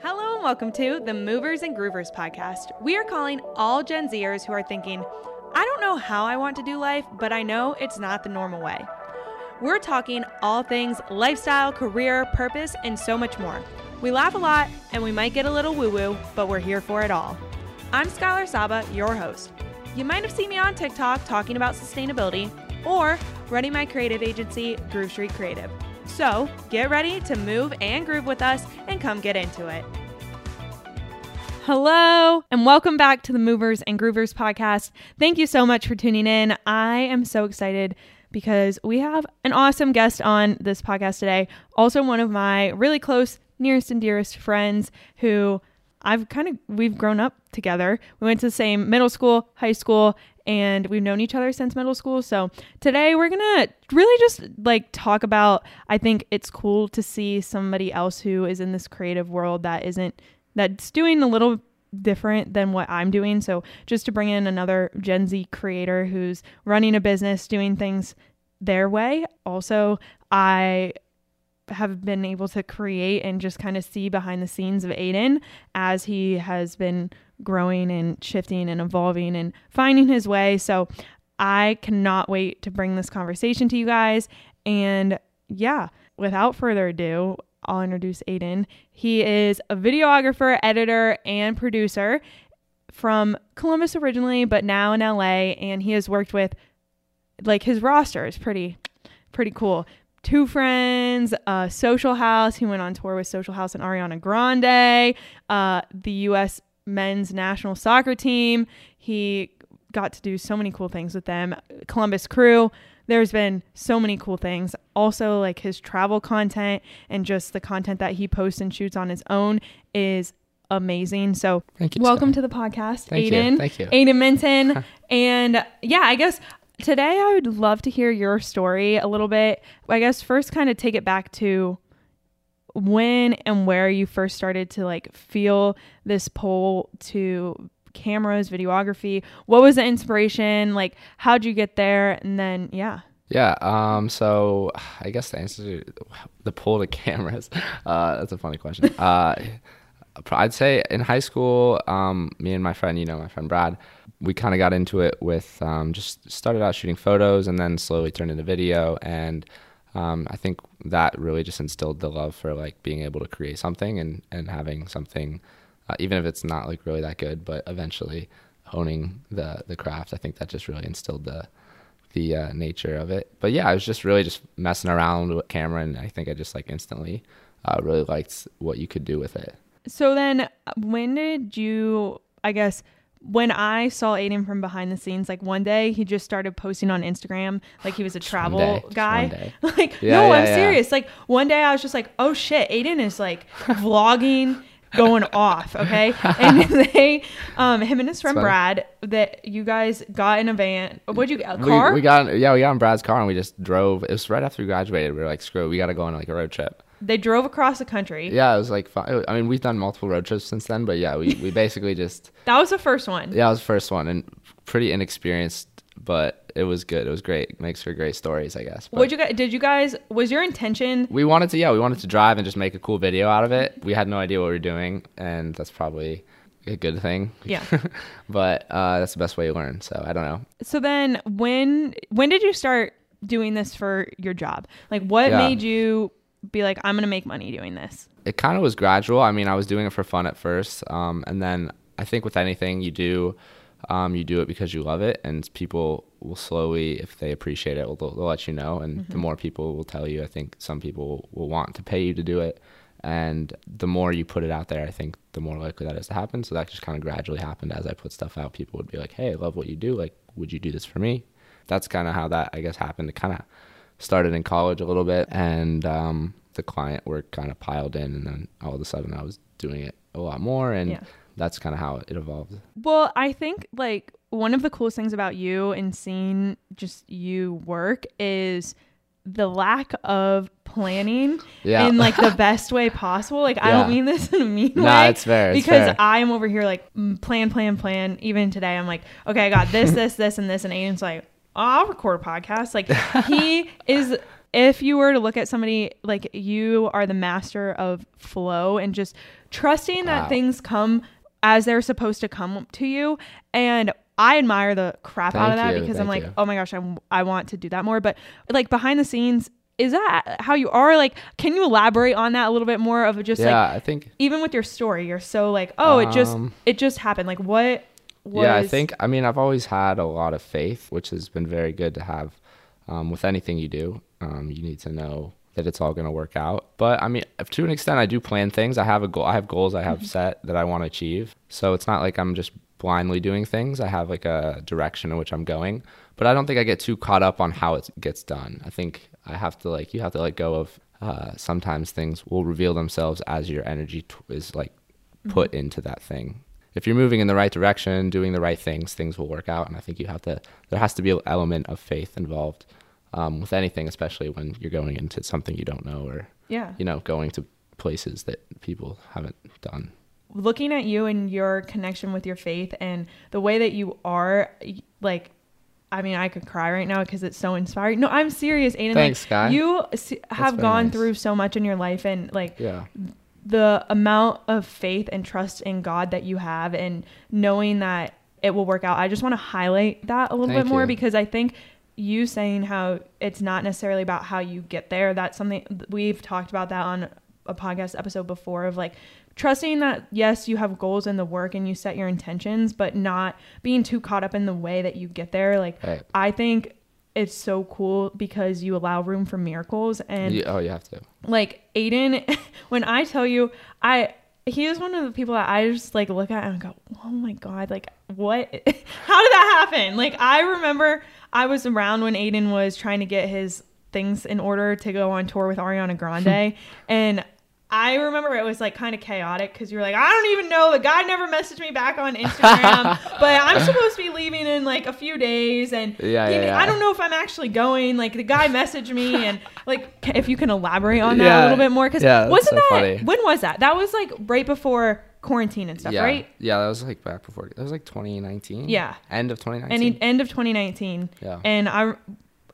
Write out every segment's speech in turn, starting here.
Hello and welcome to the Movers and Groovers podcast. We are calling all Gen Zers who are thinking, I don't know how I want to do life, but I know it's not the normal way. We're talking all things lifestyle, career, purpose, and so much more. We laugh a lot and we might get a little woo woo, but we're here for it all. I'm Skylar Saba, your host. You might have seen me on TikTok talking about sustainability or running my creative agency, Groove Street Creative. So get ready to move and groove with us and come get into it. Hello, and welcome back to the Movers and Groovers podcast. Thank you so much for tuning in. I am so excited because we have an awesome guest on this podcast today. Also, one of my really close, nearest, and dearest friends who I've kind of, we've grown up together. We went to the same middle school, high school, and we've known each other since middle school. So today we're to really just like talk about, I think it's cool to see somebody else who is in this creative world that isn't, that's doing a little different than what I'm doing. So just to bring in another Gen Z creator who's running a business, doing things their way. Also, I have been able to create and just kind of see behind the scenes of Aidan as he has been growing and shifting and evolving and finding his way. So I cannot wait to bring this conversation to you guys. And yeah, without further ado, I'll introduce Aidan. He is a videographer, editor, and producer from Columbus originally, but now in LA. And he has worked with, like, his roster is pretty, pretty cool. Two Friends, uh, Social House. He went on tour with Social House and Ariana Grande, uh, the U.S. men's national soccer team. He got to do so many cool things with them. Columbus Crew. There's been so many cool things. Also, like his travel content and just the content that he posts and shoots on his own is amazing. So, Thank you. welcome Sky. to the podcast, Thank Aidan. you. Thank you. Aidan Minton. and yeah, I guess today I would love to hear your story a little bit. I guess first kind of take it back to when and where you first started to like feel this pull to cameras, videography. What was the inspiration? Like how'd you get there? And then yeah. Yeah. Um. So I guess the answer to the pull to cameras. Uh, that's a funny question. Uh, I'd say in high school, um, me and my friend, you know, my friend Brad, we kind of got into it with um, just started out shooting photos and then slowly turned into video. And um, I think that really just instilled the love for like being able to create something and and having something, uh, even if it's not like really that good, but eventually honing the the craft. I think that just really instilled the the uh, nature of it. But yeah, I was just really just messing around with camera, and I think I just like instantly uh, really liked what you could do with it. So then when did you I guess when I saw Aidan from behind the scenes, like one day he just started posting on Instagram like he was a travel day, guy. Like, Yeah, no, yeah, I'm yeah. serious. Like one day I was just like, oh shit, Aidan is like vlogging going off, okay? And they um him and his friend. Brad that you guys got in a van. What'd you get? A We- car? We, got yeah, we got in Brad's car and we just drove. It was right after we graduated. We were like, screw, it, we got to go on like a road trip. They drove across the country. Yeah, it was like fun. I mean, we've done multiple road trips since then, but yeah, we we basically just That was the first one. yeah, it was the first one and pretty inexperienced, but it was good. It was great. It makes for great stories, I guess. But What'd you guys did you guys was your intention we wanted to yeah, we wanted to drive and just make a cool video out of it. We had no idea what we were doing, and that's probably a good thing. Yeah. but uh, that's the best way to learn. So I don't know. So then when when did you start doing this for your job? Like what Yeah. made you be like I'm going to make money doing this? it kind of was gradual. I mean, I was doing it for fun at first, um, and then I think with anything you do, um, you do it because you love it, and people will slowly, if they appreciate it, will they'll, they'll let you know. And the more people will tell you, I think some people will want to pay you to do it, and the more you put it out there, I think the more likely that is to happen. So that just kind of gradually happened as I put stuff out. People would be like, "Hey, I love what you do. Like, would you do this for me?" That's kind of how that I guess happened. It kind of started in college a little bit, and um, the client work kind of piled in, and then all of a sudden I was doing it a lot more, and Yeah. that's kind of how it evolved. Well, I think like one of the coolest things about you and seeing just you work is the lack of planning Yeah. in like the best way possible. Like I don't mean this in a mean Nah, way. it's fair, it's because fair. I'm over here like mm, plan, plan, plan. Even today, I'm like, okay, I got this, this, this, and this, and Aidan's like, I'll record a podcast. Like he is if you were to look at somebody like you are the master of flow and just trusting that Wow. things come as they're supposed to come to you and I admire the crap out of that you, because I'm like, you. oh my gosh, I, I want to do that more. But like behind the scenes, is that how you are? Like, can you elaborate on that a little bit more of just yeah, like, I think even with your story, you're so like, oh, it just, Um, it just happened. Like, what was, yeah, I think I mean I've always had a lot of faith, which has been very good to have um, with anything you do. Um, you need to know that it's all going to work out. But I mean, to an extent, I do plan things. I have a goal. I have goals I Mm-hmm. have set that I want to achieve. So it's not like I'm just blindly doing things. I have like a direction in which I'm going. But I don't think I get too caught up on how it gets done. I think I have to like you have to let go of. Uh, sometimes things will reveal themselves as your energy t- is like put into that thing. If you're moving in the right direction, doing the right things, things will work out. And I think you have to. There has to be an element of faith involved um, with anything, especially when you're going into something you don't know or yeah. you know going to places that people haven't done. looking at you and your connection with your faith and the way that you are like I mean, I could cry right now because it's so inspiring. No, I'm serious, Aidan. Thanks, like, Sky. You have gone nice. through so much in your life, and like Yeah. The amount of faith and trust in God that you have, and knowing that it will work out. I just want to highlight that a little Thank bit more you. because I think you saying how it's not necessarily about how you get there. That's something we've talked about that on a podcast episode before of like trusting that yes, you have goals in the work and you set your intentions, but not being too caught up in the way that you get there. Like Right. I think it's so cool because you allow room for miracles and You- oh, you have to. like Aidan, when I tell you, I he is one of the people that I just like look at and go, oh my god, like what? How did that happen? Like I remember I was around when Aidan was trying to get his things in order to go on tour with Ariana Grande, and I remember it was like kind of chaotic because you were like, I don't even know. The guy never messaged me back on Instagram, but I'm supposed to be leaving in like a few days, and Yeah, he- yeah, yeah. I don't know if I'm actually going. Like the guy messaged me, and like if you can elaborate on that a little bit more, because wasn't so that funny. when was that? That was like right before quarantine and stuff, yeah. right? Yeah, that was like back before. That was like 2019. Yeah. End of 2019. Any end of 2019. Yeah. And I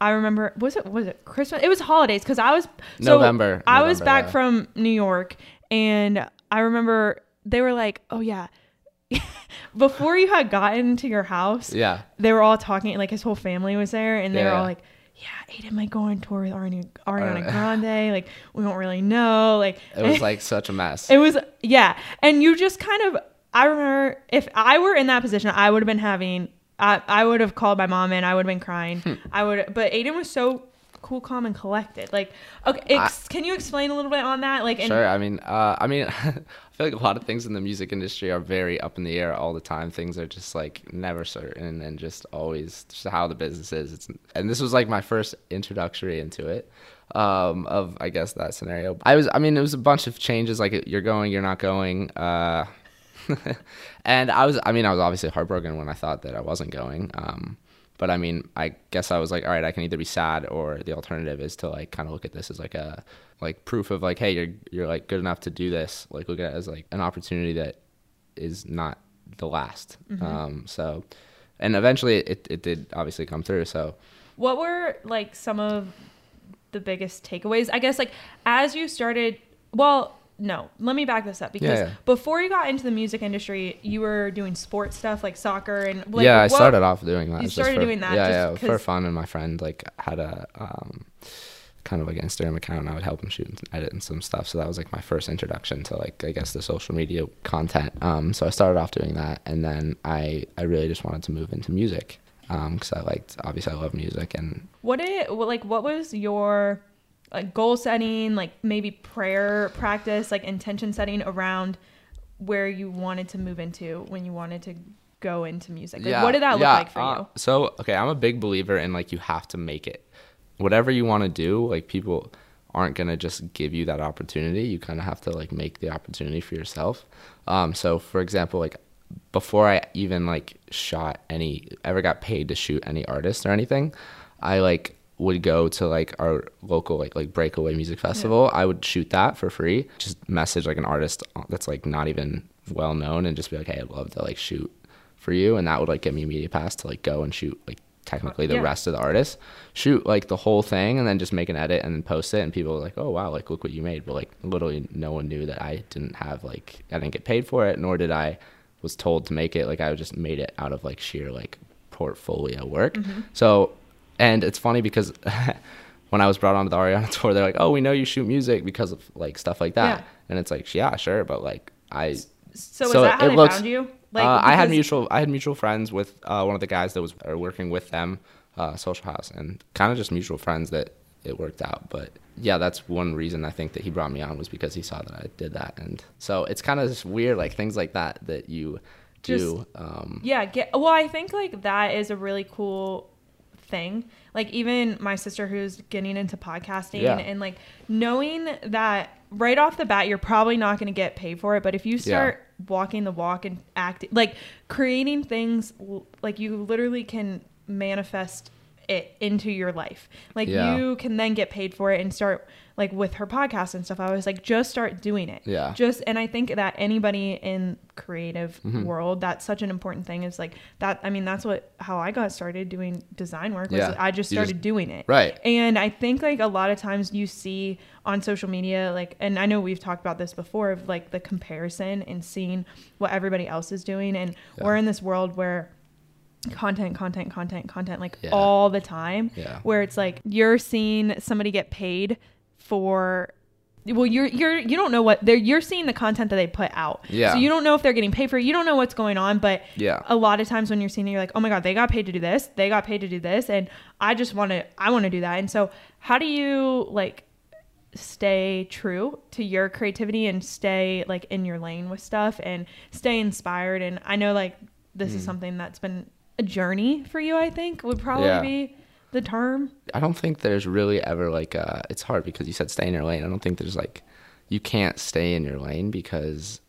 I remember was it was it Christmas? It was holidays because I was so November, I was November, back yeah. from New York and I remember they were like, "Oh yeah." Before you had gotten to your house, yeah. they were all talking like his whole family was there and they Yeah, were all yeah. like yeah aidan might go on tour with ariana, ariana Uh, grande like we don't really know like It was like such a mess. it was yeah and you just kind of i remember if i were in that position i would have been having i, I would have called my mom and i would have been crying Hmm. i would but aidan was so cool calm and collected like okay ex- can you explain a little bit on that like and Sure. I mean, uh, I mean, I feel like a lot of things in the music industry are very up in the air all the time. Things are just like never certain and just always just how the business is. It's and this was like my first introductory into it. Um, of I guess that scenario. I was. I mean, it was a bunch of changes. Like you're going, you're not going. Uh, and I was. I mean, I was obviously heartbroken when I thought that I wasn't going. Um, but I mean, I guess I was like, all right, I can either be sad or the alternative is to like kind of look at this as like a like proof of like, hey, you're you're like good enough to do this. Like look at it as like an opportunity that is not the last. Um, so, and eventually it it did obviously come through. So What were like some of the biggest takeaways? I guess like as you started, well, no, let me back this up because yeah. before you got into the music industry, you were doing sports stuff like soccer and like, yeah, I what- started off doing that. you started for- doing that Yeah, just yeah, for fun. And my friend like had a um, kind of like an Instagram account, and I would help him shoot and edit and some stuff. So that was like my first introduction to like I guess the social media content. Um, so I started off doing that, and then I I really just wanted to move into music because I liked obviously I love music and What well, like what was your like goal setting, like maybe prayer practice, like intention setting around where you wanted to move into when you wanted to go into music? Like, what did that look yeah, like for uh, you? So, okay, I'm a big believer in like you have to make it. Whatever you want to do, like people aren't going to just give you that opportunity. You kind of have to like make the opportunity for yourself. Um, so for example, like before I even like shot any ever got paid to shoot any artist or anything, I like would go to like our local like like breakaway music festival. I would shoot that for free. Just message like an artist that's like not even well known and just be like, hey, I'd love to like shoot for you, and that would like get me a media pass to like go and shoot like technically the Yeah. rest of the artists shoot like the whole thing and then just make an edit and then post it and people are like oh wow like look what you made but like literally no one knew that i didn't have like i didn't get paid for it nor did i was told to make it like i just made it out of like sheer like portfolio work Mm-hmm. so and it's funny because when i was brought onto the ariana tour they're like oh we know you shoot music because of like stuff like that Yeah. and it's like yeah sure but like i So, is So that how it they looks- found you? uh, I had mutual I had mutual friends with uh, one of the guys that was uh, working with them, uh, Social House, and kind of just mutual friends that it worked out. But yeah, that's one reason I think that he brought me on was because he saw that I did that, and so it's kind of just weird, like things like that that you do. um, Yeah, get well, I think like that is a really cool thing. Like even my sister who's getting into podcasting Yeah. and like knowing that right off the bat you're probably not going to get paid for it, but if you start walking the walk and acting like creating things like you literally can manifest it into your life. Like Yeah. you can then get paid for it and start like with her podcast and stuff. I was like just start doing it. Yeah. Just and I think that anybody in creative Mm-hmm. world that's such an important thing is like that I mean that's what how I got started doing design work was Yeah. I just started just- doing it. Right. And I think like a lot of times you see on social media like and I know we've talked about this before of like the comparison and seeing what everybody else is doing and Yeah. we're in this world where content content content content like Yeah. all the time Yeah. where it's like you're seeing somebody get paid for well you're you're you don't know what they're you're seeing the content that they put out Yeah. so you don't know if they're getting paid for it you don't know what's going on but Yeah. a lot of times when you're seeing it you're like oh my god they got paid to do this they got paid to do this and i just want to i want to do that and so how do you like stay true to your creativity and stay like in your lane with stuff and stay inspired and i know like this Mm. is something that's been a journey for you i think would probably Yeah. be the term? I don't think there's really ever like uh it's hard because you said stay in your lane. I don't think there's like you can't stay in your lane because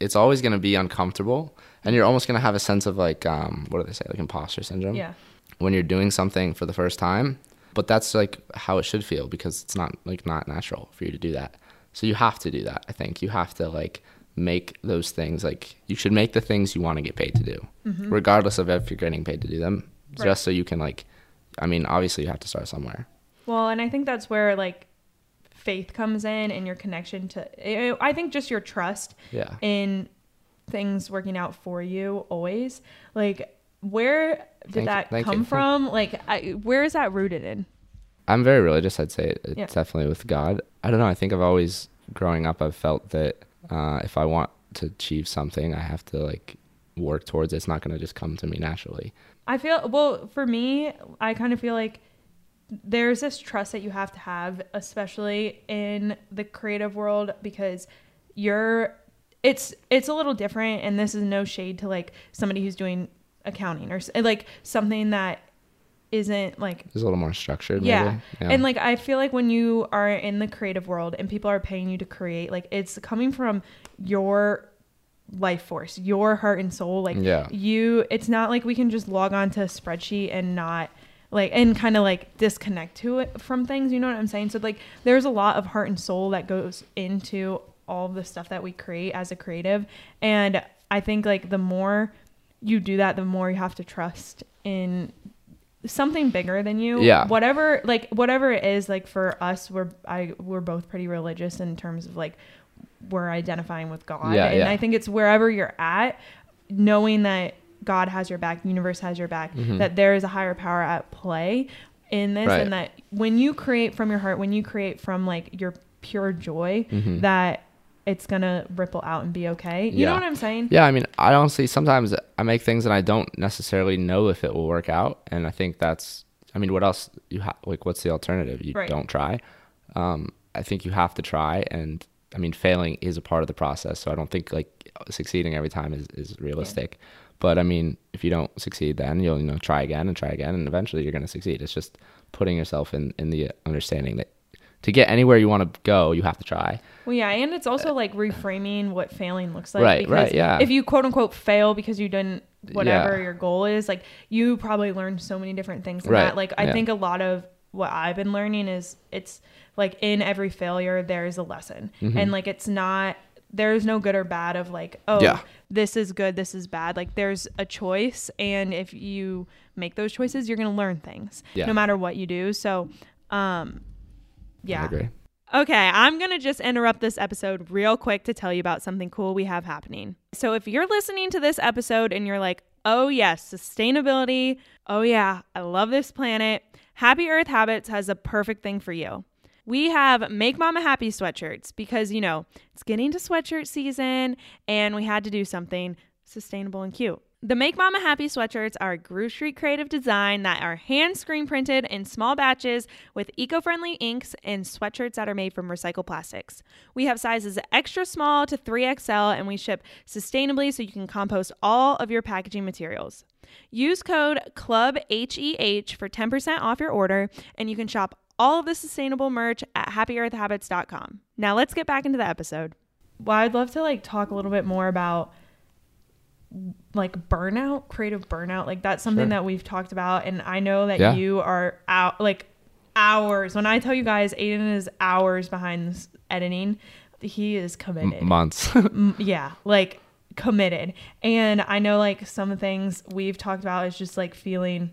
it's always going to be uncomfortable and you're almost going to have a sense of like um what do they say? Like imposter syndrome yeah. when you're doing something for the first time. But that's like how it should feel because it's not like not natural for you to do that. So you have to do that i think. You have to like make those things like you should make the things you want to get paid to do regardless of if you're getting paid to do them Right. just so you can like i mean obviously you have to start somewhere Well, and I think that's where like faith comes in and your connection to I think just your trust yeah in things working out for you always. Like where did Thank- that thank come you. from? Like I, where is that rooted in? I'm very religious. I'd say it's Yeah. definitely with God. I don't know. I think I've always, growing up, I've felt that uh, if I want to achieve something, I have to like work towards it. It's not going to just come to me naturally. I feel well for me, I kind of feel like there's this trust that you have to have, especially in the creative world, because you're it's it's a little different, and this is no shade to like somebody who's doing accounting or like something that isn't like It's a little more structured. yeah. Maybe. And like I feel like when you are in the creative world and people are paying you to create, like it's coming from your life force, your heart and soul. Like Yeah. you it's not like we can just log on to a spreadsheet and not like and kind of like disconnect to it from things, you know what I'm saying? So like there's a lot of heart and soul that goes into all the stuff that we create as a creative. And I think like the more you do that, the more you have to trust in something bigger than you. Yeah. Whatever like whatever it is, like for us, we're I we're both pretty religious in terms of like we're identifying with God. Yeah, and yeah. I think it's wherever you're at, knowing that God has your back, universe has your back, Mhm. that there is a higher power at play in this Right. and that when you create from your heart, when you create from like your pure joy, Mhm. that it's gonna ripple out and be okay. You know what I'm saying? Yeah, I mean, I honestly sometimes I make things and I don't necessarily know if it will work out, and I think that's. I mean, what else you have? Like, what's the alternative? You Right. don't try. Um, I think you have to try, and I mean, failing is a part of the process. So I don't think like succeeding every time is is realistic. But I mean, if you don't succeed, then you'll you know try again and try again, and eventually you're going to succeed. It's just putting yourself in in the understanding that to get anywhere you want to go, you have to try. Well, yeah, and it's also like reframing what failing looks like. Right, because right, yeah. If you quote unquote fail because you didn't whatever Yeah. your goal is, like you probably learned so many different things. Right, That. Like I yeah. think a lot of what I've been learning is it's like in every failure there is a lesson, Mm-hmm. and like it's not there's no good or bad of like, oh, Yeah. this is good, this is bad. Like there's a choice and if you make those choices, you're going to learn things Yeah. no matter what you do. So, um I yeah. agree. Okay, I'm going to just interrupt this episode real quick to tell you about something cool we have happening. So, if you're listening to this episode and you're like, oh, yes, sustainability, oh, yeah, I love this planet, Happy Earth Habits has a perfect thing for you. We have Make Mama Happy sweatshirts because, you know, it's getting to sweatshirt season and we had to do something sustainable and cute. The Make Mama Happy sweatshirts are Groove Street creative design that are hand screen printed in small batches with eco friendly inks and sweatshirts that are made from recycled plastics. We have sizes extra small to 3XL and we ship sustainably so you can compost all of your packaging materials. Use code CLUBHEH for 10% off your order and you can shop all of the sustainable merch at happyearthhabits.com. Now let's get back into the episode. Well, I'd love to like talk a little bit more about like burnout, creative burnout. Like that's something Sure. that we've talked about and I know that Yeah. you are out like hours. When I tell you guys Aidan is hours behind this editing, he is committed. M- months. M- yeah, like committed. And I know like some things we've talked about is just like feeling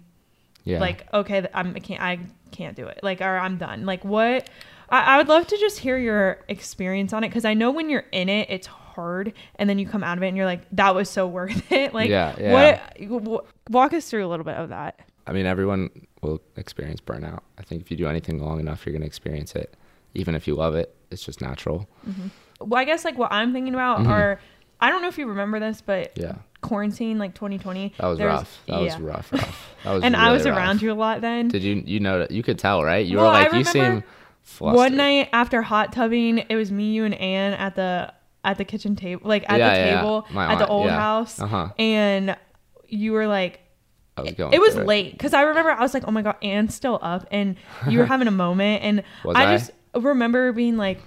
yeah. like okay I'm, i can't i can't do it like or i'm done like what I, I would love to just hear your experience on it because i know when you're in it it's hard and then you come out of it and you're like that was so worth it like Yeah, what w- walk us through a little bit of that I mean, everyone will experience burnout. I think if you do anything long enough, you're going to experience it. Even if you love it, it's just natural. well i guess like what i'm thinking about Mhm. are i don't know if you remember this but Yeah. quarantine like 2020 That was rough. That was rough, rough. That was and i was rough. around you a lot then Did you you know you could tell, right? You Well, were like you seem flustered. One night after hot tubbing, it was me, you, and Anne at the at the kitchen table, like at Yeah, the yeah, yeah. table My at the old yeah. house, Uh-huh. and you were like, I was going it was through late because I remember I was like, oh my god, Anne's still up, and you were having a moment, and I I? just remember being like,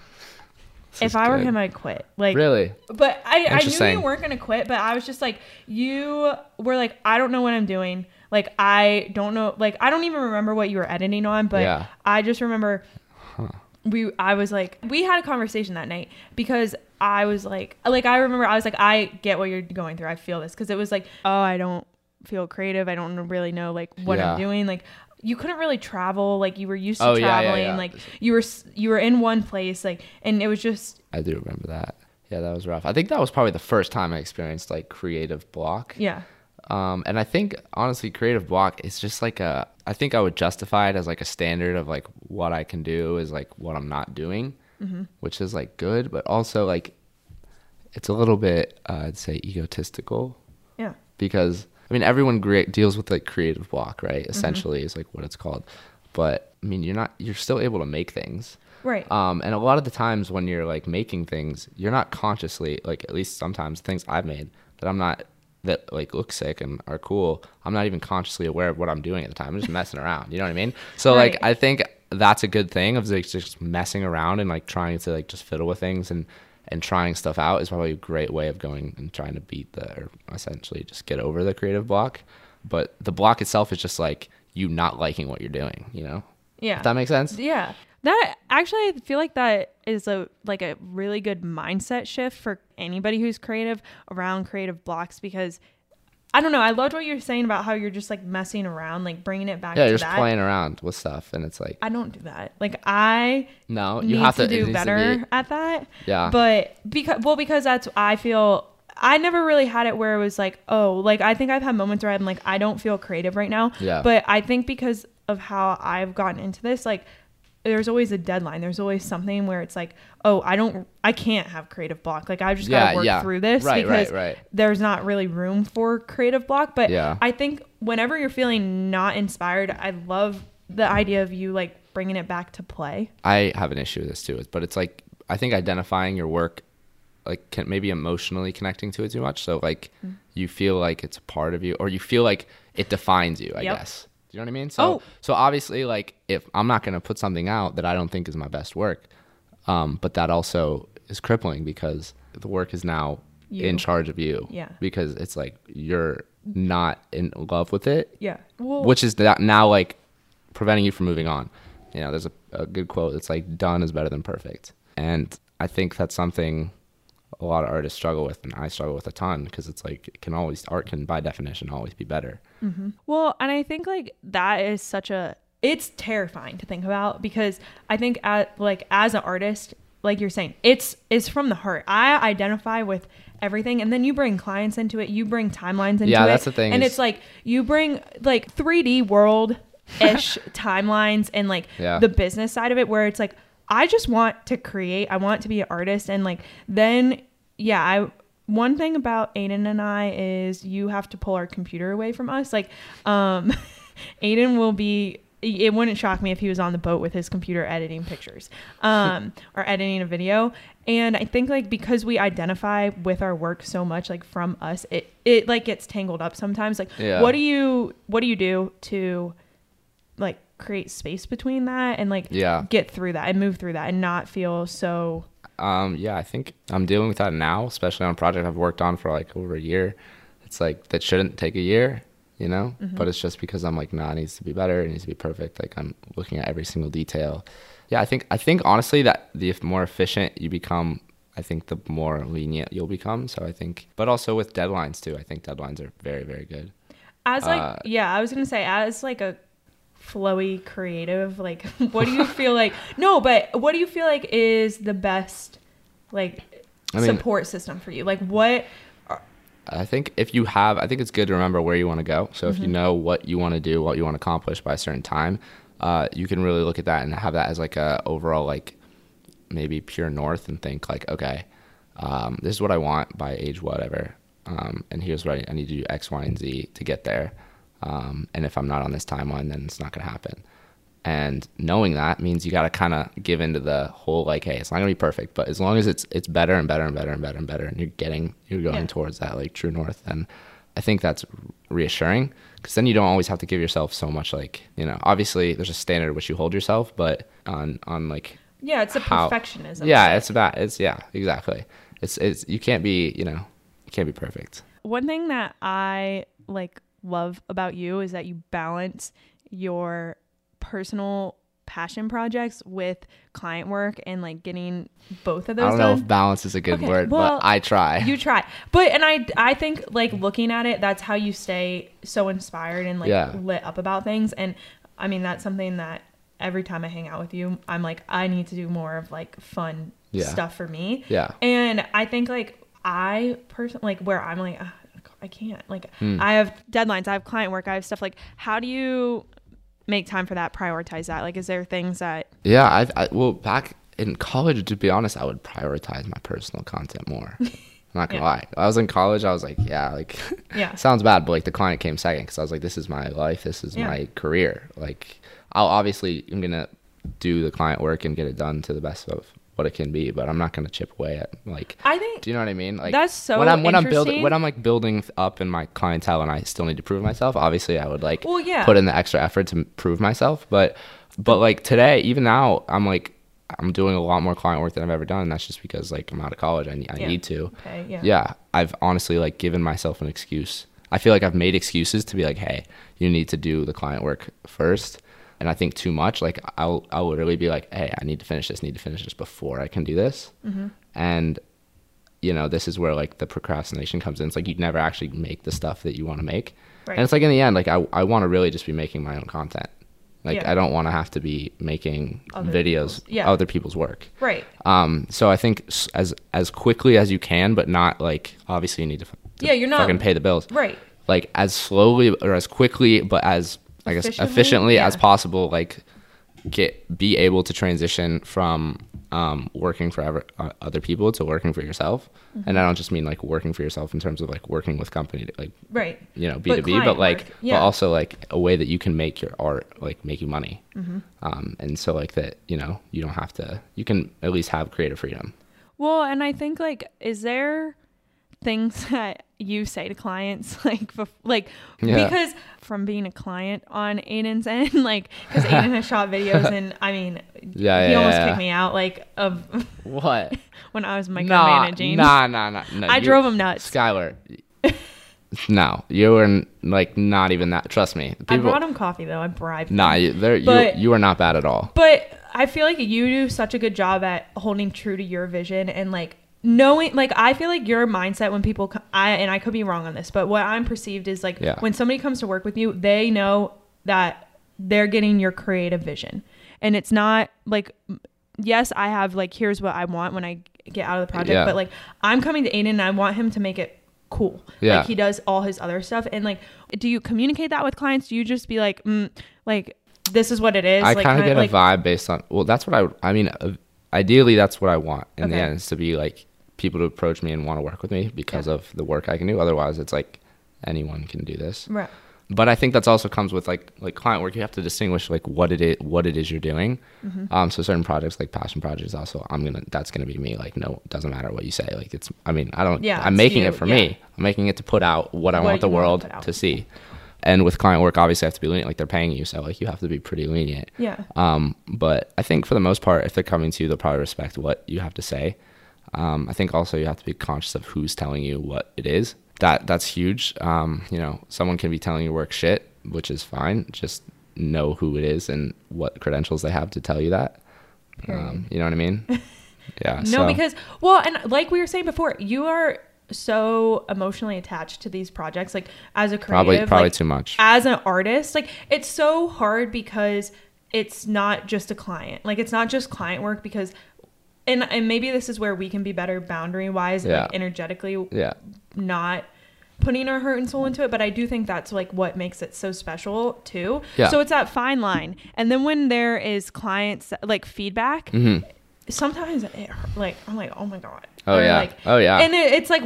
This if I were good. him, I'd quit. Like, Really? but I, I knew you weren't gonna quit, but I was just like, you were like, I don't know what I'm doing. Like, I don't know. Like, I don't even remember what you were editing on, but Yeah. I just remember we. I was like, we had a conversation that night because I was like, like I remember I was like, I get what you're going through. I feel this because it was like, oh, I don't feel creative. I don't really know like what Yeah. I'm doing. Like. You couldn't really travel like you were used to Oh, yeah, yeah, traveling. yeah. Like you were you were in one place like, and it was just I do remember that. Yeah, that was rough. I think that was probably the first time I experienced like creative block. yeah, Um, and I think honestly, creative block is just like a. I think I would justify it as like a standard of like what I can do is like what I'm not doing, Mm-hmm. which is like good, but also like it's a little bit uh, I'd say egotistical yeah, because I mean everyone gre- deals with like creative block, right? Mm-hmm. Essentially, is like what it's called. But I mean, you're not. You're still able to make things. right. Um, and a lot of the times when you're like making things, you're not consciously like at least sometimes things I've made that I'm not that like look sick and are cool. I'm not even consciously aware of what I'm doing at the time. I'm just messing around. You know what I mean? So Right. like I think that's a good thing of like just messing around and like trying to like just fiddle with things and and trying stuff out is probably a great way of going and trying to beat the or essentially just get over the creative block. But the block itself is just like you not liking what you're doing. You know? yeah. If that makes sense. Yeah. That actually I feel like that is a like a really good mindset shift for anybody who's creative around creative blocks because I don't know, I loved what you were saying about how you're just like messing around, like bringing it back Yeah, you're just that. playing around with stuff, and it's like I don't do that. Like I no, you have to, to, do needs to better be- at that. Yeah. But because well because that's I feel I never really had it where it was like, oh, like I think I've had moments where I'm like I don't feel creative right now. Yeah. But I think because of how I've gotten into this like there's always a deadline. There's always something where it's like, oh, I don't, I can't have creative block. Like I've just got to work yeah. through this Right, right, because right. there's not really room for creative block. But Yeah. I think whenever you're feeling not inspired, I love the idea of you like bringing it back to play. I have an issue with this too, but it's like I think identifying your work, like can maybe emotionally connecting to it too much. So like Mm. you feel like it's a part of you, or you feel like it defines you. I Yep. guess. Do you know what I mean? So Oh. so obviously, like if I'm not gonna put something out that I don't think is my best work, um, but that also is crippling because the work is now You. in charge of you. Yeah. Because it's like you're not in love with it, Yeah. Well, which is that now like preventing you from moving on. You know, there's a, a good quote that's like done is better than perfect. And I think that's something a lot of artists struggle with, and I struggle with a ton because it's like it can always art can by definition always be better. Mm-hmm. Well, and I think like that is such a it's terrifying to think about because I think at like as an artist, like you're saying, it's it's from the heart. I identify with everything and then you bring clients into it, you bring timelines into Yeah, it. that's the thing And it's like you bring like 3D world ish timelines and like Yeah. the business side of it where it's like I just want to create, I want to be an artist and like then yeah, I one thing about Aidan and I is you have to pull our computer away from us. Like, um, Aidan will be. It wouldn't shock me if he was on the boat with his computer editing pictures, um, or editing a video. And I think like because we identify with our work so much, like from us, it it like gets tangled up sometimes. Like, Yeah. what do you what do you do to like create space between that and like Yeah. get through that and move through that and not feel so Um, yeah, I think I'm dealing with that now, especially on a project I've worked on for like over a year. It's like that shouldn't take a year, you know, but it's just because I'm like, nah, it needs to be better, it needs to be perfect. Like I'm looking at every single detail. Yeah, I think I think honestly that the more efficient you become, I think the more lenient you'll become. So I think, but also with deadlines too. I think deadlines are very very good. As like Uh, yeah, I was gonna say as like a flowy creative, like what do you feel like no, but what do you feel like is the best like I mean- support system for you? Like what I think if you have, I think it's good to remember where you want to go. So Mm-hmm. if you know what you want to do, what you want to accomplish by a certain time, uh, you can really look at that and have that as like a overall like maybe pure north and think like, okay, um, this is what I want by age whatever, um, and here's what I, I need to do X, Y, and Z to get there. Um, and if I'm not on this timeline, then it's not going to happen. And knowing that means you got to kind of give into the whole like, hey, it's not gonna be perfect, but as long as it's it's better and better and better and better and better, and you're getting you're going Yeah. towards that like true north, then I think that's reassuring because then you don't always have to give yourself so much like you know obviously there's a standard which you hold yourself, but on on like yeah, it's a how- perfectionism. yeah, it's about it's yeah exactly. It's it's you can't be you know you can't be perfect. One thing that I like love about you is that you balance your personal passion projects with client work and like getting both of those I don't know if balance is a good Okay, word, well, but I try. You try, but and I I think like looking at it, that's how you stay so inspired and like Yeah. lit up about things. And I mean that's something that every time I hang out with you, I'm like I need to do more of like fun Yeah. stuff for me. Yeah. And I think like I personally like where I'm like "Ah, I can't like Hmm. I have deadlines, I have client work, I have stuff like how do you make time for that prioritize that like is there things that Yeah, I, I well back in college, to be honest, I would prioritize my personal content more. I'm not gonna Yeah. lie. I was in college. I was like, yeah, like, Yeah. sounds bad, but like the client came second because I was like, this is my life. This is Yeah. my career. Like, I'll obviously I'm gonna do the client work and get it done to the best of what it can be, but I'm not gonna chip away at like. I think Do you know what I mean? Like That's so when I'm when I'm building when I'm like building up in my clientele and I still need to prove myself. Obviously, I would like Well, yeah. put in the extra effort to prove myself. But but like today, even now, I'm like I'm doing a lot more client work than I've ever done. And that's just because like I'm out of college. I need, I Yeah. need to. Okay, yeah. Yeah. I've honestly like given myself an excuse. I feel like I've made excuses to be like, hey, you need to do the client work first. And I think too much. Like I'll I'll literally be like, hey, I need to finish this. Need to finish this before I can do this. Mm-hmm. And you know, this is where like the procrastination comes in. It's like you never actually make the stuff that you want to make. Right. And it's like in the end, like I, I want to really just be making my own content. Like Yeah. I don't want to have to be making Other videos, yeah. other people's work. right. Um, so I think as as quickly as you can, but not like obviously you need to, to Yeah, you're not- fucking pay the bills. Right. Like as slowly or as quickly, but as I guess Efficiently? efficiently as possible. Like get be able to transition from um, working for ever, uh, other people to working for yourself. Mm-hmm. And I don't just mean like working for yourself in terms of like working with company, to, like Right. you know B two B, but like yeah. but also like a way that you can make your art like make you money. Mm-hmm. Um, and so like that you know you don't have to you can at least have creative freedom. Well, and I think like, is there things that you say to clients like, bef- like Yeah. because from being a client on Aidan's end, like, because Aiden has shot videos, and I mean, Yeah, he yeah, almost yeah. kicked me out like of What? when I was Nah, micromanaging. nah, nah, nah. no, I drove him nuts. Skylar. no, you were like not even that. Trust me. I People, brought him coffee though. I bribed. Nah, him. you, there, you, you are not bad at all. But I feel like you do such a good job at holding true to your vision and like knowing like I feel like your mindset when people I and I could be wrong on this, but what I'm perceived is like Yeah. when somebody comes to work with you, they know that they're getting your creative vision. And it's not like yes, I have like here's what I want when I get out of the project, Yeah. but like I'm coming to Aidan and I want him to make it cool. Yeah. Like he does all his other stuff and like do you communicate that with clients? Do you just be like mm, like this is what it is? I like, kind of get like, a vibe based on. Well, that's what I. I mean, uh, ideally, that's what I want in the Okay. end is to be like people to approach me and want to work with me because Yeah. of the work I can do. Otherwise, it's like anyone can do this. Right. But I think that's also comes with like like client work. You have to distinguish like what it is what it is you're doing. Mm-hmm. Um, so certain projects like passion projects also I'm gonna that's gonna be me. Like no, it doesn't matter what you say. Like it's I mean I don't. Yeah, I'm making you, it for yeah. me. I'm making it to put out what I What want the you wanna world to see. And with client work, obviously, I have to be lenient. Like they're paying you, so like you have to be pretty lenient. Yeah. Um, but I think for the most part, if they're coming to you, they'll probably respect what you have to say. Um, I think also you have to be conscious of who's telling you what it is. That that's huge. Um, you know, someone can be telling you work shit, which is fine. Just know who it is and what credentials they have to tell you that. Um, you know what I mean? Yeah. No, so- because well, and like we were saying before, you are so emotionally attached to these projects. Like as a creative, probably probably like, too much. as an artist, like it's so hard because it's not just a client. Like it's not just client work because. And, and maybe this is where we can be better boundary wise, Yeah. like energetically, Yeah. not putting our heart and soul into it. But I do think that's like what makes it so special too. Yeah. So it's that fine line. And then when there is clients like feedback, hmm sometimes it like I'm like, oh my god. Oh, Or, yeah. Like, Oh, yeah. And it, it's like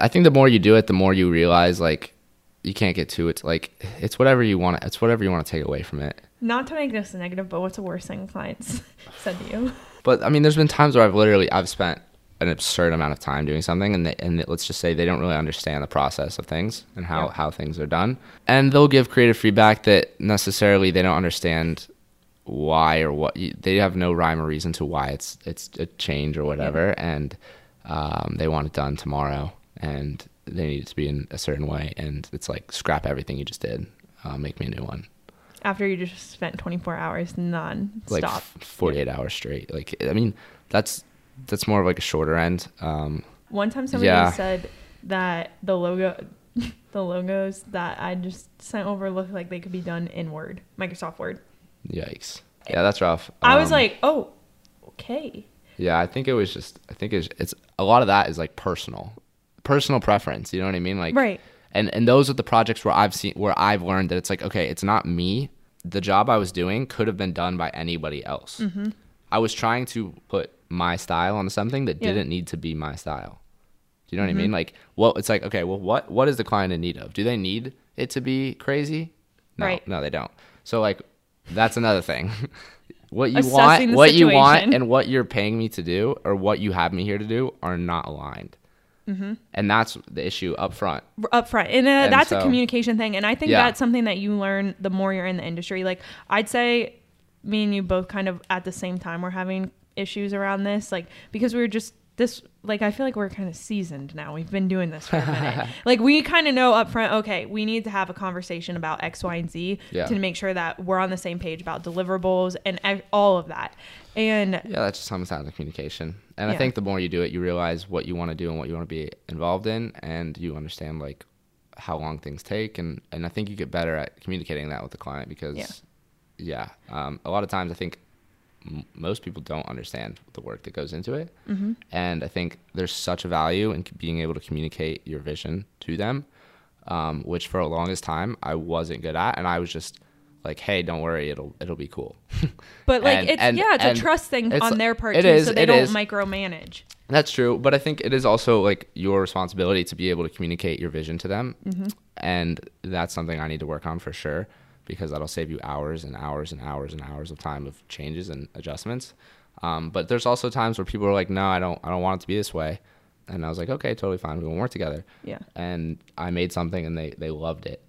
I think the more you do it, the more you realize like you can't get to it. Like it's whatever you want. It's whatever you want to take away from it. not to make this negative, but what's the worst thing clients said to you? But I mean, there's been times where I've literally I've spent an absurd amount of time doing something, and they, and let's just say they don't really understand the process of things and how Yeah. how things are done, and they'll give creative feedback that necessarily they don't understand why or what they have no rhyme or reason to why it's it's a change or whatever, and um, they want it done tomorrow, and they need it to be in a certain way, and it's like scrap everything you just did, uh, make me a new one. After you just spent 24 hours non like stop. f- 48 hours straight like i mean that's that's more of like a shorter end um One time somebody Yeah. said that the logo, the logos that I just sent over looked like they could be done in Word, Microsoft Word. Yikes yeah that's rough I was Um, like, oh, okay. yeah i think it was just i think it's it's a lot of that is like personal personal preference you know what i mean like Right. and and those are the projects where i've seen where i've learned that it's like okay it's not me the job i was doing could have been done by anybody else Mm-hmm. i was trying to put my style on something that Yeah. Mm-hmm. didn't need to be my style do you know what i mean like well it's like okay well what what is the client in need of do they need it to be crazy no Right. no they don't so like that's another thing. What you Assessing want what you want and what you're paying me to do or what you have me here to do are not aligned. Mm-hmm. and that's the issue up front. Up front. And, uh, And that's a communication thing. And i think Yeah. that's something that you learn the more you're in the industry. Like i'd say me and you both kind of at the same time were having issues around this like because we were just this like i feel like we're kind of seasoned now we've been doing this for a minute like we kind of know up front okay we need to have a conversation about x y and z Yeah. to make sure that we're on the same page about deliverables and all of that and Yeah, that's just down to communication. And I think the more you do it, you realize what you want to do and what you want to be involved in, and you understand like how long things take. And, and I think you get better at communicating that with the client because, Yeah. yeah, um, a lot of times I think m- most people don't understand the work that goes into it. Mm-hmm. And I think there's such a value in being able to communicate your vision to them, um, which for a longest time I wasn't good at. And I was just like, hey, don't worry, it'll it'll be cool. but like And- it's and- yeah it's and a trust thing on their part it too is, so they don't is. micromanage That's true, but I think it is also like your responsibility to be able to communicate your vision to them, Mm-hmm. and that's something I need to work on for sure because that'll save you hours and hours and hours and hours of time of changes and adjustments. Um, but there's also times where people are like, "No, I don't, I don't want it to be this way," and I was like, "Okay, totally fine. We will work together." yeah And I made something, and they they loved it,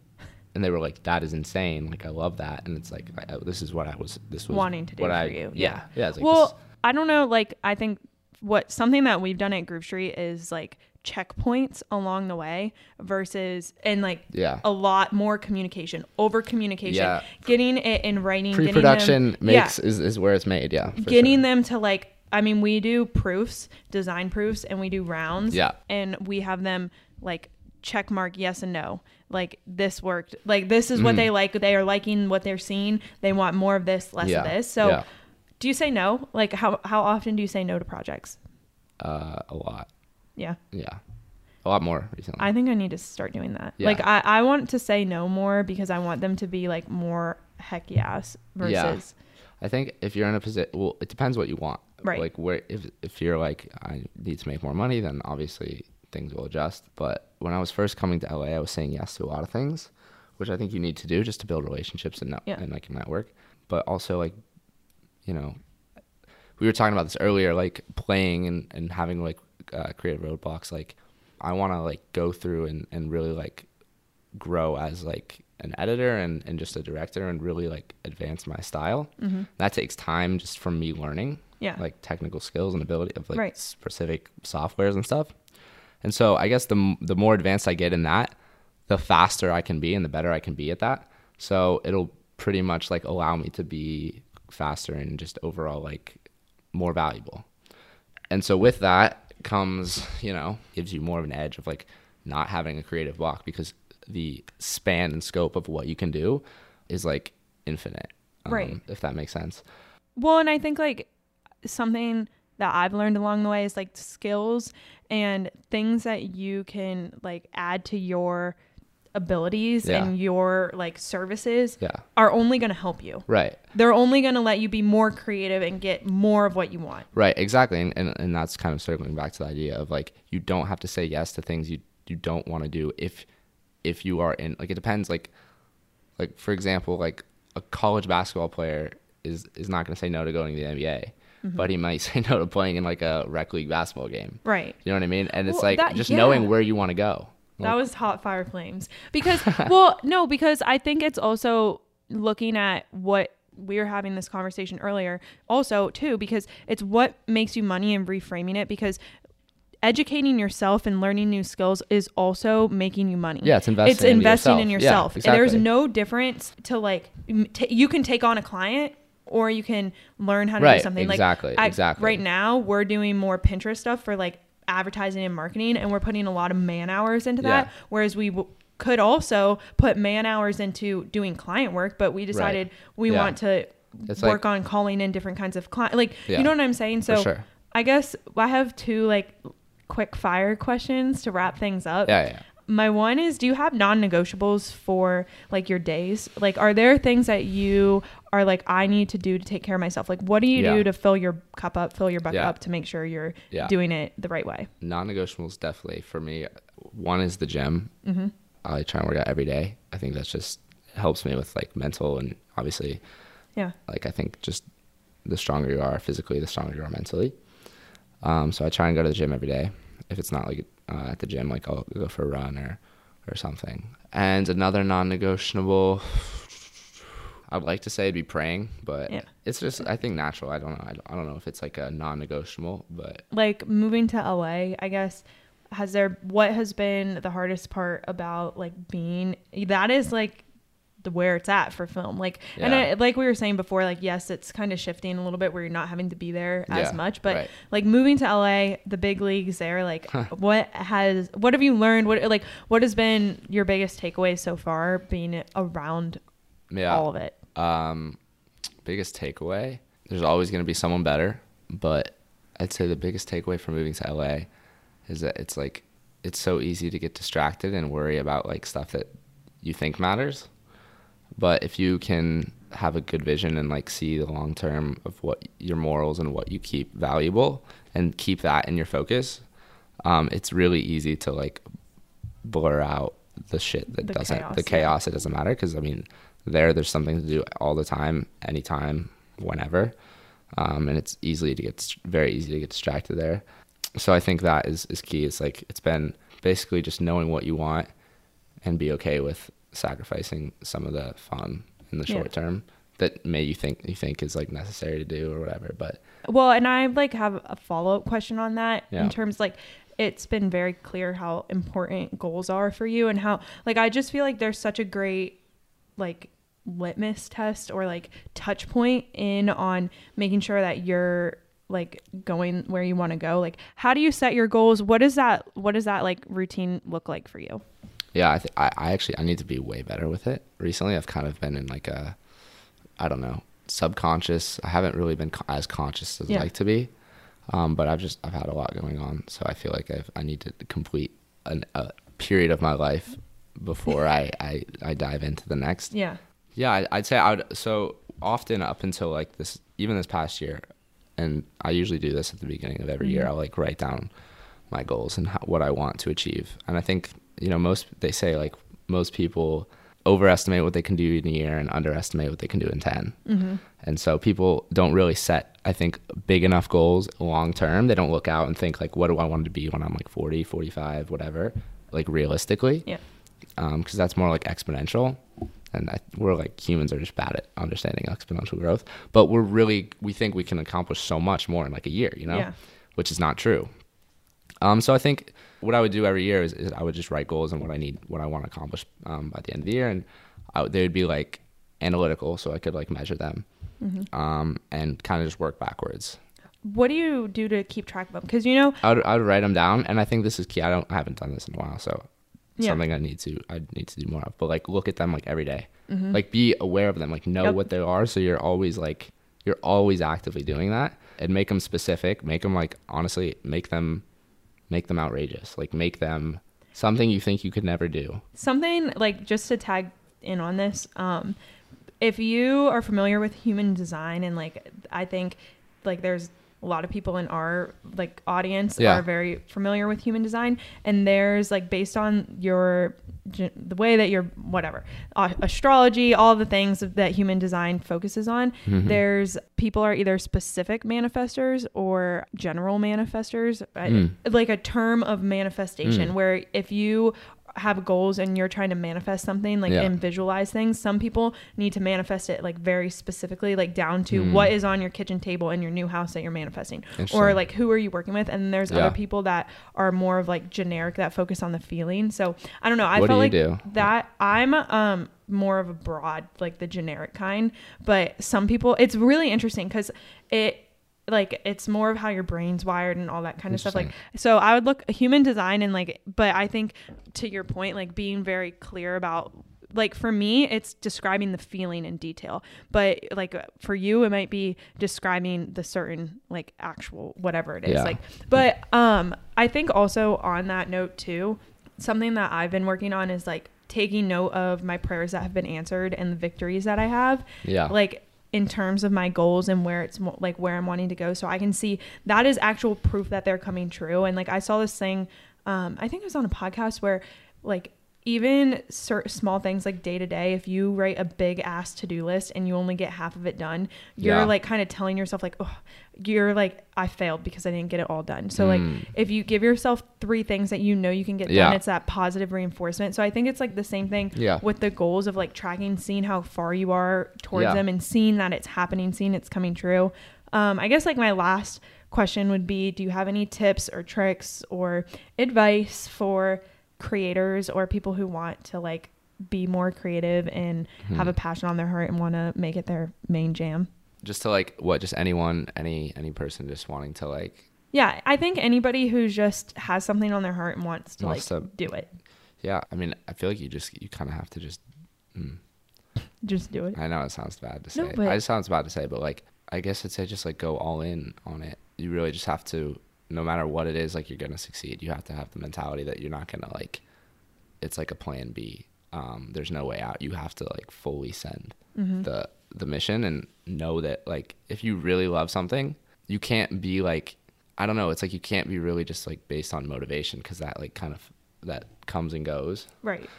and they were like, "That is insane! Like I love that." And it's like, I, this is what I was. This was wanting to do for I, you. Yeah, yeah. it's like, well, I don't know. Like, I think what something that we've done at Groove Street is like checkpoints along the way versus and like Yeah. a lot more communication, over communication, Yeah. getting it in writing, getting them- pre-production yeah, makes is, is where it's made. Yeah, getting sure. them to like I mean, we do proofs, design proofs, and we do rounds. Yeah. And we have them like check mark yes and no. Like this worked. Like this is what Mhm. they like. They are liking what they're seeing. They want more of this, less Yeah. of this. So, Yeah. do you say no? Like how how often do you say no to projects? Uh, a lot. Yeah. Yeah. A lot more recently. I think I need to start doing that. Yeah. Like I, I want to say no more because I want them to be like more heck yes versus Yeah. I think if you're in a position, well, it depends what you want. Right. Like where if if you're like I need to make more money, then obviously things will adjust. But when I was first coming to LA, I was saying yes to a lot of things, which I think you need to do just to build relationships and Yeah. and like a network. But also like, you know, we were talking about this earlier, like playing and and having like uh, creative roadblocks. Like I want to like go through and and really like grow as like an editor and, and just a director and really like advance my style. Mhm. That takes time just from me learning yeah. like technical skills and ability of like Right. specific softwares and stuff. And so I guess the the more advanced I get in that, the faster I can be and the better I can be at that. So it'll pretty much like allow me to be faster and just overall like more valuable. And so with that comes, you know, gives you more of an edge of like not having a creative block because the span and scope of what you can do is like infinite. um, Right. If that makes sense. Well, and I think like something that I've learned along the way is like skills and things that you can like add to your abilities Yeah. and your like services Yeah. are only going to help you. Right. They're only going to let you be more creative and get more of what you want. Right, exactly, and, and and that's kind of circling back to the idea of like you don't have to say yes to things you you don't want to do if if you are in like it depends like like for example like a college basketball player is is not going to say no to going to the NBA, Mm-hmm. but he might say no to playing in like a rec league basketball game. Right. You know what I mean? And it's Well, like that- just yeah. knowing where you want to go. That oh. was hot fire flames. Because, well, no, because I think it's also looking at what we were having this conversation earlier, also, too, because it's what makes you money and reframing it. Because educating yourself and learning new skills is also making you money. Yeah, it's investing It's investing in yourself. yourself. Yeah, And There's no difference to like, ta you can take on a client or you can learn how to Right, do something. exactly, Like, exactly. Right now, we're doing more Pinterest stuff for like advertising and marketing, and we're putting a lot of man hours into that. Yeah. Whereas we w- could also put man hours into doing client work, but we decided we Yeah. want to It's work like- on calling in different kinds of client. Like, Yeah. you know what I'm saying? So sure. I guess I have two like quick fire questions to wrap things up. Yeah, yeah. My one is do you have non-negotiables for like your days? Like are there things that you are like I need to do to take care of myself? Like what do you Yeah. do to fill your cup up, fill your bucket Yeah. up to make sure you're Yeah. doing it the right way? non-negotiables definitely for me one is the gym Mhm. i try and work out every day i think that's just helps me with like mental and obviously Yeah. like i think just the stronger you are physically the stronger you are mentally um, so i try and go to the gym every day if it's not like uh, at the gym like i'll go for a run or or something. And another non-negotiable i'd like to say it'd be praying but Yeah. it's just i think natural. I don't know. I don't, I don't know if it's like a non-negotiable but Like moving to LA, I guess has there what has been the hardest part about like being that is like the where it's at for film. Like and I, like we were saying before like yes it's kind of shifting a little bit where you're not having to be there as Yeah, much but right. like moving to LA the big leagues there like what has what have you learned? What like what has been your biggest takeaway so far being around yeah. all of it? Um, biggest takeaway: there's always going to be someone better, but I'd say the biggest takeaway from moving to LA is that it's like it's so easy to get distracted and worry about like stuff that you think matters. But if you can have a good vision and like see the long term of what your morals and what you keep valuable and keep that in your focus, um, it's really easy to like blur out the shit that The doesn't chaos, the yeah. chaos it doesn't matter. Because I mean there there's something to do all the time anytime whenever. Um, and it's easily to get very easy to get distracted there. So I think that is is key. It's like it's been basically just knowing what you want and be okay with sacrificing some of the fun in the Yeah. short term that may you think you think is like necessary to do or whatever but Well, and I like have a follow up question on that Yeah. in terms like it's been very clear how important goals are for you and how like I just feel like there's such a great like litmus test or like touch point in on making sure that you're like going where you want to go. Like how do you set your goals? What is that what does that like routine look like for you? Yeah, I, th- I, I actually I need to be way better with it. Recently, I've kind of been in like a, I don't know, subconscious. I haven't really been co- as conscious as Yeah. I'd like to be, um, but I've just I've had a lot going on, so I feel like I've, I need to complete an, a period of my life before I, I I dive into the next. Yeah. Yeah, I, I'd say I would. So often up until like this, even this past year, and I usually do this at the beginning of every year. Mhm. I'll like write down my goals and how, what I want to achieve. And I think you know most they say like most people overestimate what they can do in a year and underestimate what they can do in 10 Mm-hmm. and so people don't really set i think big enough goals long term. They don't look out and think like what do i want to be when i'm like 40 45 whatever like realistically. Yeah. because that's more like exponential. And I, we're like humans are just bad at understanding exponential growth. But we're really we think we can accomplish so much more in like a year you know? Yeah. which is not true um, so i think what i would do every year is, is i would just write goals and what i need what i want to accomplish um, by the end of the year and I, they would be like analytical so i could like measure them Mm-hmm. um, and kind of just work backwards What do you do to keep track of them? Because you know, I would, I would write them down and i think this is key i don't I haven't done this in a while so Yeah. something i need to i need to do more of but like look at them like every day. Mhm. like be aware of them like know Yep. what they are so you're always like you're always actively doing that and make them specific make them like honestly make them make them outrageous. Like make them something you think you could never do. Something like just to tag in on this um if you are familiar with human design and like i think like there's a lot of people in our like audience Yeah. are very familiar with human design and there's like based on your the way that you're whatever uh, astrology all the things that human design focuses on Mhm. there's people are either specific manifestors or general manifestors Mm. like a term of manifestation Mm. where if you have goals and you're trying to manifest something like Yeah. and visualize things some people need to manifest it like very specifically like down to Mm. what is on your kitchen table in your new house that you're manifesting or like who are you working with and there's Yeah. other people that are more of like generic that focus on the feeling so i don't know i What felt like do? that i'm um more of a broad like the generic kind but some people it's really interesting because it like it's more of how your brain's wired and all that kind of stuff like so i would look human design and like but i think to your point like being very clear about like for me it's describing the feeling in detail but like for you it might be describing the certain like actual whatever it is Yeah. like but um i think also on that note too something that i've been working on is like taking note of my prayers that have been answered and the victories that i have. Yeah. Like in terms of my goals and where it's like where I'm wanting to go. So I can see that is actual proof that they're coming true. And like I saw this thing um I think it was on a podcast where like even small things like day to day if you write a big ass to-do list and you only get half of it done you're Yeah. like kind of telling yourself like oh you're like I failed because I didn't get it all done so like Mm. if you give yourself three things that you know you can get Yeah. done it's that positive reinforcement so I think it's like the same thing Yeah. with the goals of like tracking, seeing how far you are towards Yeah. them and seeing that it's happening, seeing it's coming true. Um, I guess like my last question would be do you have any tips or tricks or advice for creators or people who want to like be more creative and Hmm. have a passion on their heart and want to make it their main jam? just to like what just anyone any any person just wanting to like Yeah, I think anybody who just has something on their heart and wants to Wants like to- do it, yeah i mean i feel like you just you kind of have to just mm, just do it. I know it sounds bad to say. No, but- I it sounds bad to say, but like I guess I'd say just like go all in on it. You really just have to, no matter what it is, like you're gonna succeed. You have to have the mentality that you're not gonna like. It's like a plan B. Um, there's no way out. You have to like fully send Mhm. the the mission and know that like if you really love something, you can't be like I don't know. It's like you can't be really just like based on motivation because that like kind of that comes and goes Right.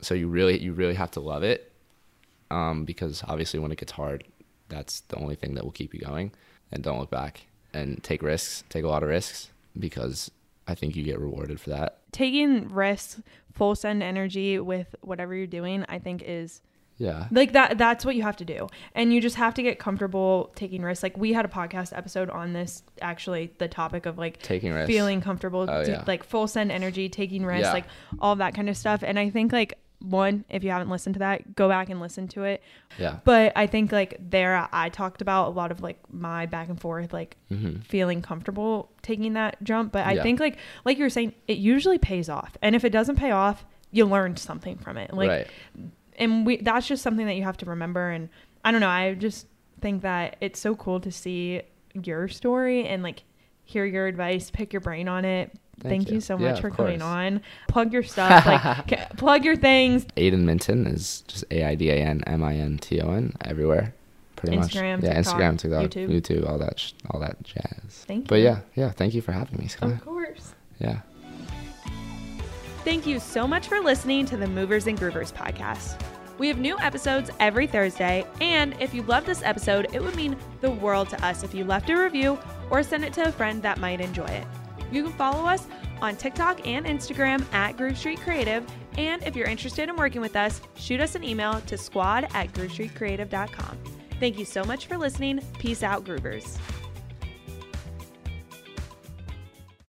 so you really you really have to love it um, because obviously when it gets hard that's the only thing that will keep you going and don't look back and take risks take a lot of risks because i think you get rewarded for that taking risks, full send energy with whatever you're doing, I think is yeah like that that's what you have to do. And you just have to get comfortable taking risks. Like we had a podcast episode on this actually the topic of like taking risks feeling comfortable Oh, to- yeah. like full send energy, taking risks, Yeah. like all that kind of stuff. And I think like one, if you haven't listened to that, go back and listen to it. Yeah. But I think like there, I talked about a lot of like my back and forth, like Mm-hmm. feeling comfortable taking that jump. But I Yeah. think like like you were saying, it usually pays off. And if it doesn't pay off, you learned something from it. Like, right. and we that's just something that you have to remember. And I don't know, I just think that it's so cool to see your story and like hear your advice, pick your brain on it. Thank, Thank you. you. so Yeah, much for of coming on. Plug your stuff, like c- plug your things. Aidan Minton is just A I D A N M I N T O N everywhere, pretty Instagram, much. Yeah, TikTok, Instagram, TikTok, YouTube. YouTube, all that, sh- all that jazz. Thank But you. yeah, yeah. Thank you for having me, Sky. Of course. Yeah. Thank you so much for listening to the Movers and Groovers podcast. We have new episodes every Thursday, and if you love this episode, it would mean the world to us if you left a review or send it to a friend that might enjoy it. You can follow us on TikTok and Instagram at Groove Street Creative, and if you're interested in working with us, shoot us an email to squad at groovestreetcreative.com. Thank you so much for listening. Peace out, Groovers.